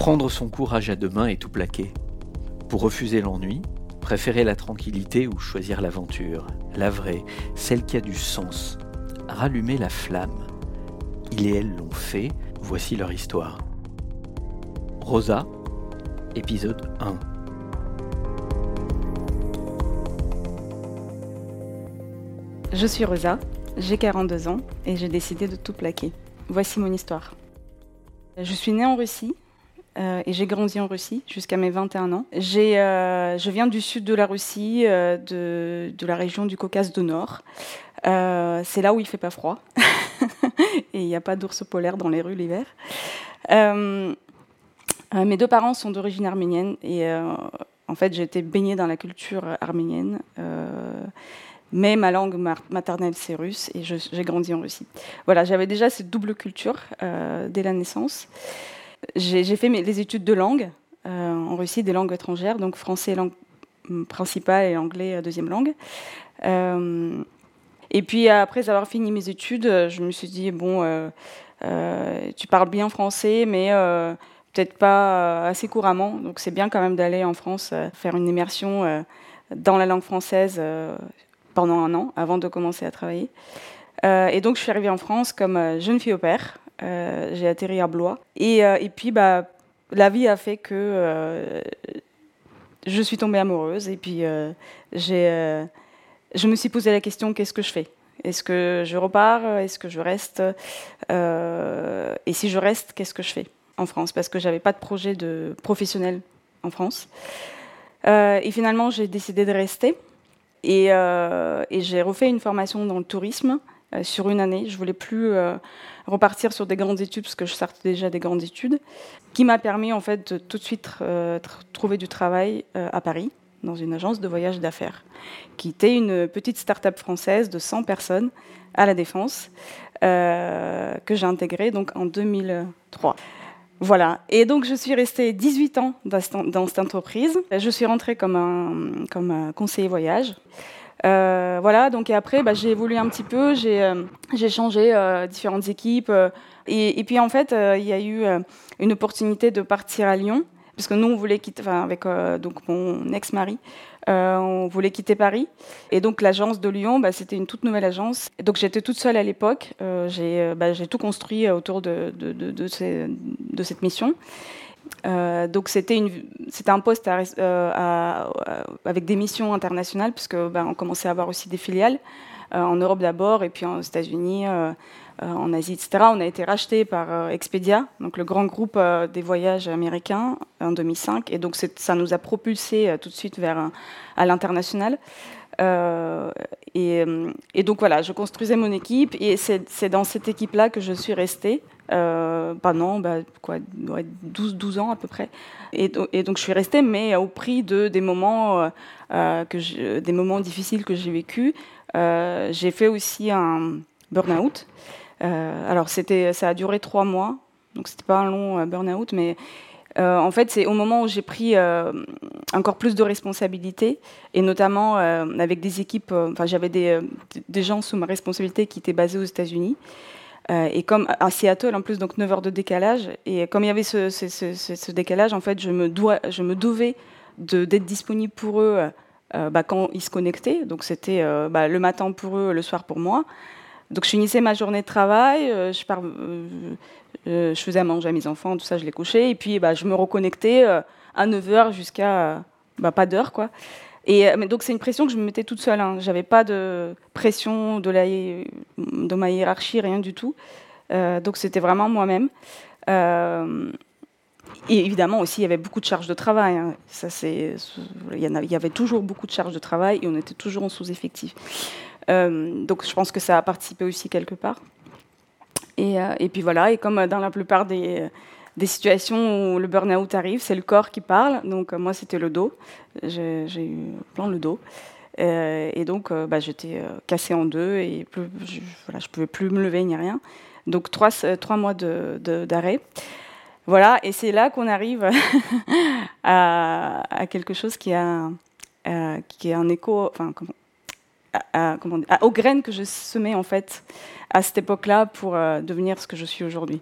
Prendre son courage à deux mains et tout plaquer. Pour refuser l'ennui, préférer la tranquillité ou choisir l'aventure, la vraie, celle qui a du sens. Rallumer la flamme. Il et elle l'ont fait, voici leur histoire. Rosa, épisode 1. Je suis Rosa, j'ai 42 ans et j'ai décidé de tout plaquer. Voici mon histoire. Je suis née en Russie euh, et j'ai grandi en Russie jusqu'à mes 21 ans. Euh, je viens du sud de la Russie, euh, de, la région du Caucase du Nord. c'est là où il fait pas froid et il n'y a pas d'ours polaire dans les rues l'hiver. mes deux parents sont d'origine arménienne et en fait j'ai été baignée dans la culture arménienne mais ma langue maternelle c'est russe et j'ai grandi en Russie. Voilà, j'avais déjà cette double culture dès la naissance. J'ai fait mes, les études de langue euh, en Russie, des langues étrangères, donc français langue principale et anglais euh, deuxième langue. Euh, et puis après avoir fini mes études, je me suis dit bon, tu parles bien français, mais peut-être pas assez couramment. Donc c'est bien quand même d'aller en France faire une immersion dans la langue française pendant un an avant de commencer à travailler. et donc je suis arrivée en France comme jeune fille au père j'ai atterri à Blois. Et, euh, puis, bah, la vie a fait que euh, je suis tombée amoureuse. Et puis, je me suis posé la question qu'est-ce que je fais? Est-ce que je repars? Est-ce que je reste? Et si je reste, qu'est-ce que je fais en France? Parce que j'avais pas de projet de professionnel en France. et finalement, j'ai décidé de rester. Et, et j'ai refait une formation dans le tourisme sur une année. Je voulais plus repartir sur des grandes études, parce que je sortais déjà des grandes études, qui m'a permis en fait de tout de suite euh, trouver du travail euh, à Paris, dans une agence de voyage d'affaires, qui était une petite start-up française de 100 personnes à la Défense, euh, que j'ai intégrée donc en 2003. Voilà. Et donc, je suis restée 18 ans dans cette entreprise. Je suis rentrée comme, comme conseiller voyage. Euh, voilà, donc et après, bah, j'ai évolué un petit peu, j'ai euh, changé euh, différentes équipes. Et, puis en fait, il y a eu une opportunité de partir à Lyon, parce que nous, on voulait quitter, enfin, avec donc mon ex-mari, on voulait quitter Paris. Et donc l'agence de Lyon, bah, c'était une toute nouvelle agence. Et donc j'étais toute seule à l'époque. j'ai bah, tout construit autour de, de, de, de cette mission. Euh, donc c'était un poste euh, avec des missions internationales puisque ben, on commençait à avoir aussi des filiales euh, en Europe d'abord et puis aux États-Unis, en Asie, etc. On a été racheté par Expedia, donc le grand groupe des voyages américains en 2005 et donc ça nous a propulsé tout de suite vers à l'international. Et, donc voilà, je construisais mon équipe et c'est dans cette équipe-là que je suis restée euh, pendant bah, quoi, 12, 12 ans à peu près. Et, donc je suis restée, mais au prix de, des, moments, euh, euh, difficiles que j'ai vécus. j'ai fait aussi un burn-out. alors ça a duré trois mois, donc c'était pas un long burn-out, mais en fait, c'est au moment où j'ai pris encore plus de responsabilités, et notamment avec des équipes, enfin j'avais des, gens sous ma responsabilité qui étaient basés aux États-Unis. Euh, et comme à Seattle, en plus, donc 9 heures de décalage. Et comme il y avait ce, décalage, en fait, je me, dois, je me devais d'être disponible pour eux euh, bah, quand ils se connectaient. Donc c'était euh, bah, le matin pour eux, le soir pour moi. Donc je finissais ma journée de travail, je, faisais manger à mes enfants, tout ça, je les couchais. Et puis bah, je me reconnectais à 9 heures jusqu'à pas d'heure, quoi. Et euh, donc c'est une pression que je me mettais toute seule. Hein. J'avais pas de pression de, ma hiérarchie, rien du tout. Euh, donc c'était vraiment moi-même. Euh, et évidemment aussi, il y avait beaucoup de charges de travail. Hein. Il y avait toujours beaucoup de charges de travail et on était toujours en sous-effectif. donc je pense que ça a participé aussi quelque part. Et, puis voilà, et comme dans la plupart des, des situations où le burn-out arrive, c'est le corps qui parle. Donc euh, moi, c'était le dos. J'ai eu plein le dos. Euh, et donc, euh, bah, j'étais cassée en deux et je, voilà, je pouvais plus me lever ni rien. Donc trois, mois d'arrêt. De, voilà, et c'est là qu'on arrive à, quelque chose qui a, un écho, enfin, comment, à, aux graines que je semais en fait à cette époque-là pour devenir ce que je suis aujourd'hui.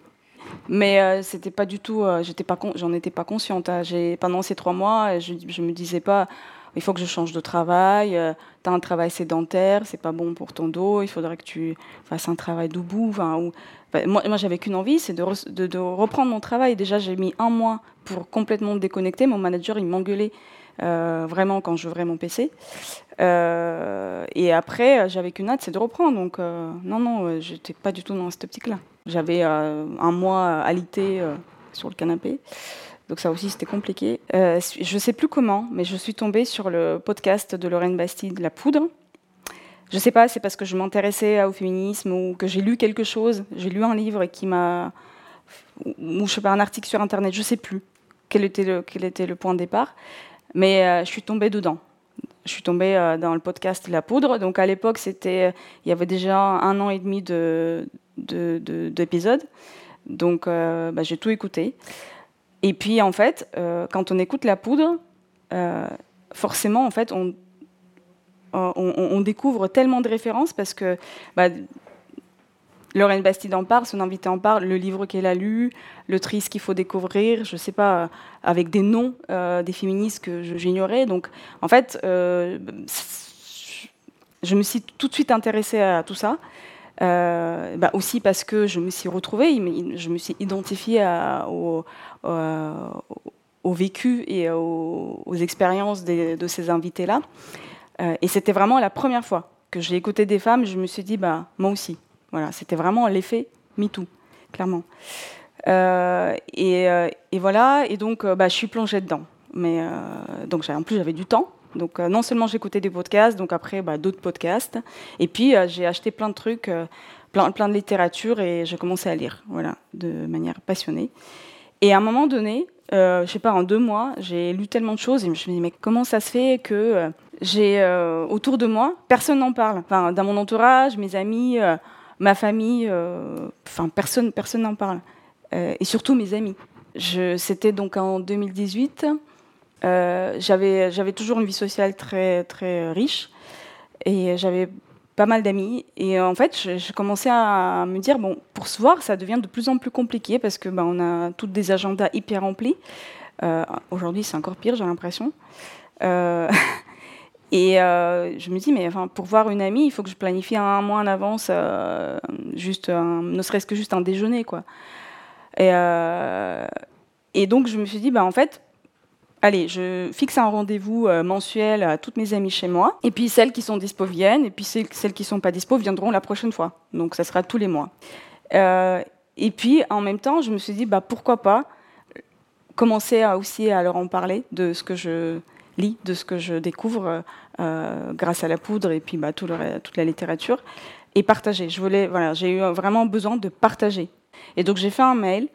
Mais c'était pas du tout, j'étais pas, j'en étais pas consciente. Hein. pendant ces trois mois, je, je me disais pas, il faut que je change de travail, euh, tu un travail sédentaire, c'est pas bon pour ton dos, il faudrait que tu fasses un travail debout. Moi, j'avais qu'une envie, c'est de, reprendre mon travail. Déjà, j'ai mis un mois pour complètement me déconnecter. Mon manager, il m'engueulait euh, vraiment quand j'ouvrais mon PC. Euh, et après, j'avais qu'une hâte, c'est de reprendre. Donc, non, non, j'étais pas du tout dans cette optique-là. J'avais un mois alité sur le canapé. Donc ça aussi, c'était compliqué. Euh, je ne sais plus comment, mais je suis tombée sur le podcast de Lorraine Bastide, La Poudre. Je ne sais pas, c'est parce que je m'intéressais au féminisme ou que j'ai lu quelque chose. J'ai lu un livre qui m'a... ou je sais pas, un article sur Internet, je ne sais plus quel était, le, quel était le point de départ. Mais euh, je suis tombée dedans. Je suis tombée euh, dans le podcast La Poudre. Donc à l'époque, c'était, il y avait déjà un an et demi de, d'épisodes. Donc bah, j'ai tout écouté. Et puis, en fait, euh, quand on écoute la poudre, euh, forcément, en fait, on, on, découvre tellement de références parce que bah, Lorraine Bastide en parle, son invité en parle, le livre qu'elle a lu, le triste qu'il faut découvrir, je ne sais pas, avec des noms euh, des féministes que j'ignorais. Donc, en fait, je me suis tout de suite intéressée à tout ça. Euh, bah aussi parce que je me suis retrouvée, je me suis identifiée au, vécu et aux, expériences de ces invités-là. Euh, et c'était vraiment la première fois que j'ai écouté des femmes, je me suis dit, bah, moi aussi. Voilà, c'était vraiment l'effet MeToo, clairement. Euh, et, et, voilà, et donc bah, je suis plongée dedans. Mais donc en plus j'avais du temps, donc euh, non seulement j'écoutais des podcasts, donc après bah, d'autres podcasts, et puis euh, j'ai acheté plein de trucs, euh, plein, de littérature, et j'ai commencé à lire, voilà, de manière passionnée. Et à un moment donné, je sais pas, en deux mois, j'ai lu tellement de choses, et je me suis dit, mais comment ça se fait que j'ai autour de moi, personne n'en parle, enfin, dans mon entourage, mes amis, ma famille, enfin, personne personne n'en parle, et surtout mes amis. C'était donc en 2018. Euh, j'avais, toujours une vie sociale très, très riche et j'avais pas mal d'amis. Et en fait, je, commençais à me dire, bon, pour se voir, ça devient de plus en plus compliqué parce que ben, on a toutes des agendas hyper remplis. Euh, aujourd'hui, c'est encore pire, j'ai l'impression. Euh, et je me dis, mais pour voir une amie, il faut que je planifie un mois en avance, juste ne serait-ce que juste un déjeuner, quoi. Et, et donc, je me suis dit, bah, en fait, allez, je fixe un rendez-vous euh, mensuel à toutes mes amies chez moi. Et puis celles qui sont dispo viennent, et puis celles, qui ne sont pas dispo viendront la prochaine fois. Donc ça sera tous les mois. Euh, et puis en même temps, je me suis dit, bah, pourquoi pas commencer aussi à leur en parler de ce que je lis, de ce que je découvre euh, grâce à la poudre et puis bah, toute la littérature, et partager. Je voilà, j'ai eu vraiment besoin de partager. Et donc j'ai fait un mail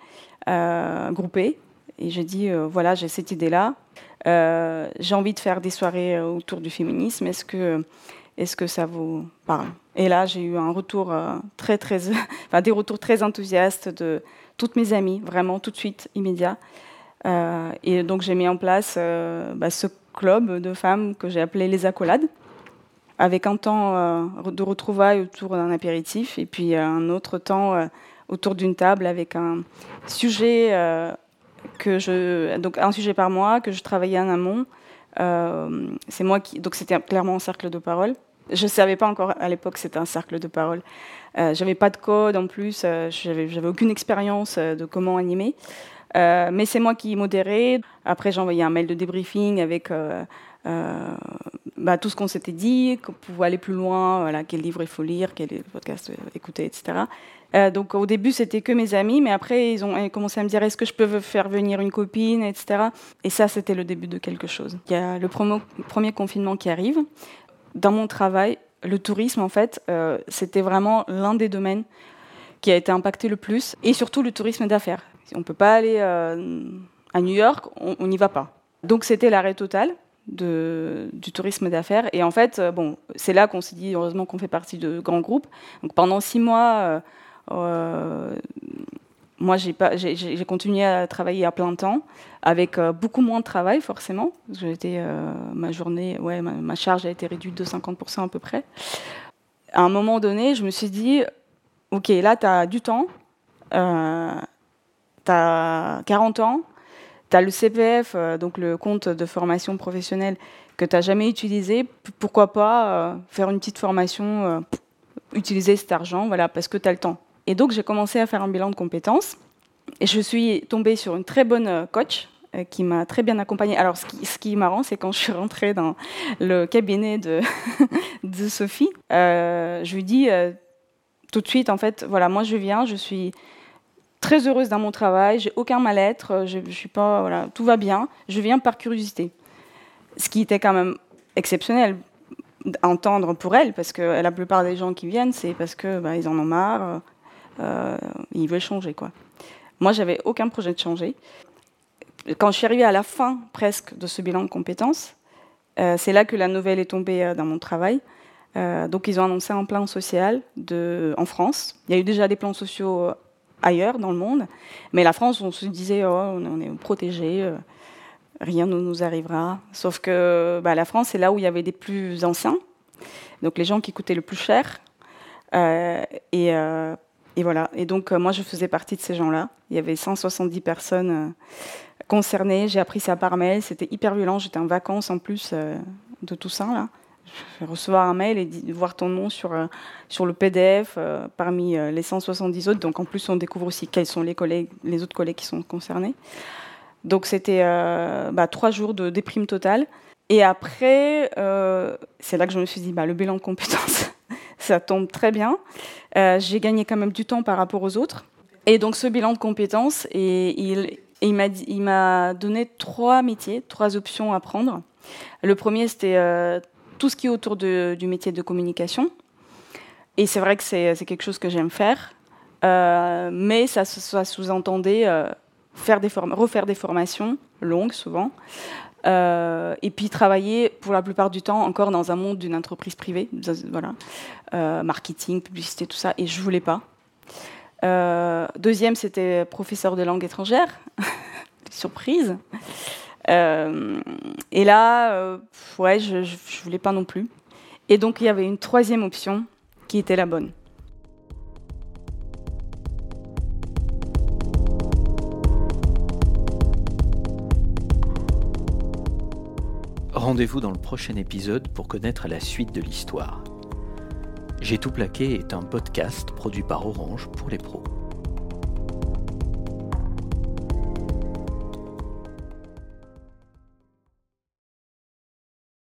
groupé et j'ai dit, euh, voilà, j'ai cette idée-là. Euh, j'ai envie de faire des soirées euh, autour du féminisme. Est-ce que, est que ça vous parle? Et là, j'ai eu un retour très, très, enfin, des retours très enthousiastes de toutes mes amies, vraiment tout de suite, immédiat. et donc, j'ai mis en place bah, ce club de femmes que j'ai appelé les accolades, avec un temps de retrouvailles autour d'un apéritif et puis un autre temps autour d'une table avec un sujet que je, donc un sujet par mois que je travaillais en amont. Euh, c'est moi qui, donc c'était clairement un cercle de parole. Je savais pas encore à l'époque que c'était un cercle de parole. Euh, j'avais pas de code en plus, euh, j'avais, aucune expérience euh, de comment animer. mais c'est moi qui modérais. Après, j'ai envoyé un mail de débriefing avec bah, tout ce qu'on s'était dit, qu'on pouvait aller plus loin, voilà, quel livre il faut lire, quel podcast écouter, etc. Euh, donc au début, c'était que mes amis, mais après, ils ont commencé à me dire est-ce que je peux faire venir une copine, etc. Et ça, c'était le début de quelque chose. Il y a le premier confinement qui arrive. Dans mon travail, le tourisme, en fait, euh, c'était vraiment l'un des domaines qui a été impacté le plus, et surtout le tourisme d'affaires. On ne peut pas aller euh, à New York, on n'y va pas. Donc c'était l'arrêt total. Du tourisme d'affaires. Et en fait, bon, c'est là qu'on s'est dit, heureusement qu'on fait partie de grands groupes. Donc pendant six mois, moi, j'ai continué à travailler à plein temps, avec euh, beaucoup moins de travail, forcément. Euh, ma journée, ouais, ma, charge a été réduite de 50% à peu près. À un moment donné, je me suis dit, OK, là, tu as du temps. tu as 40 ans, tu as le CPF, euh, donc le compte de formation professionnelle, que tu n'as jamais utilisé. Pourquoi pas euh, faire une petite formation, euh, utiliser cet argent, voilà, parce que tu as le temps. Et donc, j'ai commencé à faire un bilan de compétences. Et je suis tombée sur une très bonne coach qui m'a très bien accompagnée. Alors, ce qui, ce est marrant, c'est quand je suis rentrée dans le cabinet de, Sophie, je lui dis tout de suite, en fait, voilà, moi je viens, je suis très heureuse dans mon travail, j'ai aucun mal-être, je, suis pas, voilà, tout va bien, je viens par curiosité. Ce qui était quand même exceptionnel à entendre pour elle, parce que la plupart des gens qui viennent, c'est parce que bah, en ont marre, euh, ils veulent changer, quoi. Moi, j'avais aucun projet de changer. Quand je suis arrivée à la fin presque de ce bilan de compétences, euh, c'est là que la nouvelle est tombée euh, dans mon travail. Euh, donc ils ont annoncé un plan social en France. Il y a eu déjà des plans sociaux euh, ailleurs dans le monde, mais la France, on se disait, oh, on est protégé, euh, rien ne nous arrivera. Sauf que bah, la France, c'est là où il y avait des plus anciens, donc les gens qui coûtaient le plus cher. et, et, voilà. Et donc moi, je faisais partie de ces gens-là. Il y avait 170 personnes concernées. J'ai appris ça par mail. C'était hyper violent. J'étais en vacances en plus de tout ça là recevoir un mail et voir ton nom sur, euh, sur le PDF euh, parmi euh, les 170 autres. Donc en plus, on découvre aussi quels sont les, collègues, les autres collègues qui sont concernés. Donc c'était bah, trois jours de déprime totale. Et après, c'est là que je me suis dit, bah, le bilan de compétences, ça tombe très bien. J'ai gagné quand même du temps par rapport aux autres. Et donc ce bilan de compétences, il, m'a donné trois métiers, trois options à prendre. Le premier, c'était tout ce qui est autour du métier de communication. Et c'est vrai que c'est quelque chose que j'aime faire, euh, mais ça, sous-entendait euh, faire refaire des formations longues souvent, euh, et puis travailler pour la plupart du temps encore dans un monde d'une entreprise privée, voilà, marketing, publicité, tout ça, et je voulais pas. deuxième, c'était professeur de langue étrangère, surprise. Euh, et là, euh, ouais, je ne voulais pas non plus. Et donc, il y avait une troisième option qui était la bonne. Rendez-vous dans le prochain épisode pour connaître la suite de l'histoire. J'ai tout plaqué est un podcast produit par Orange pour les pros.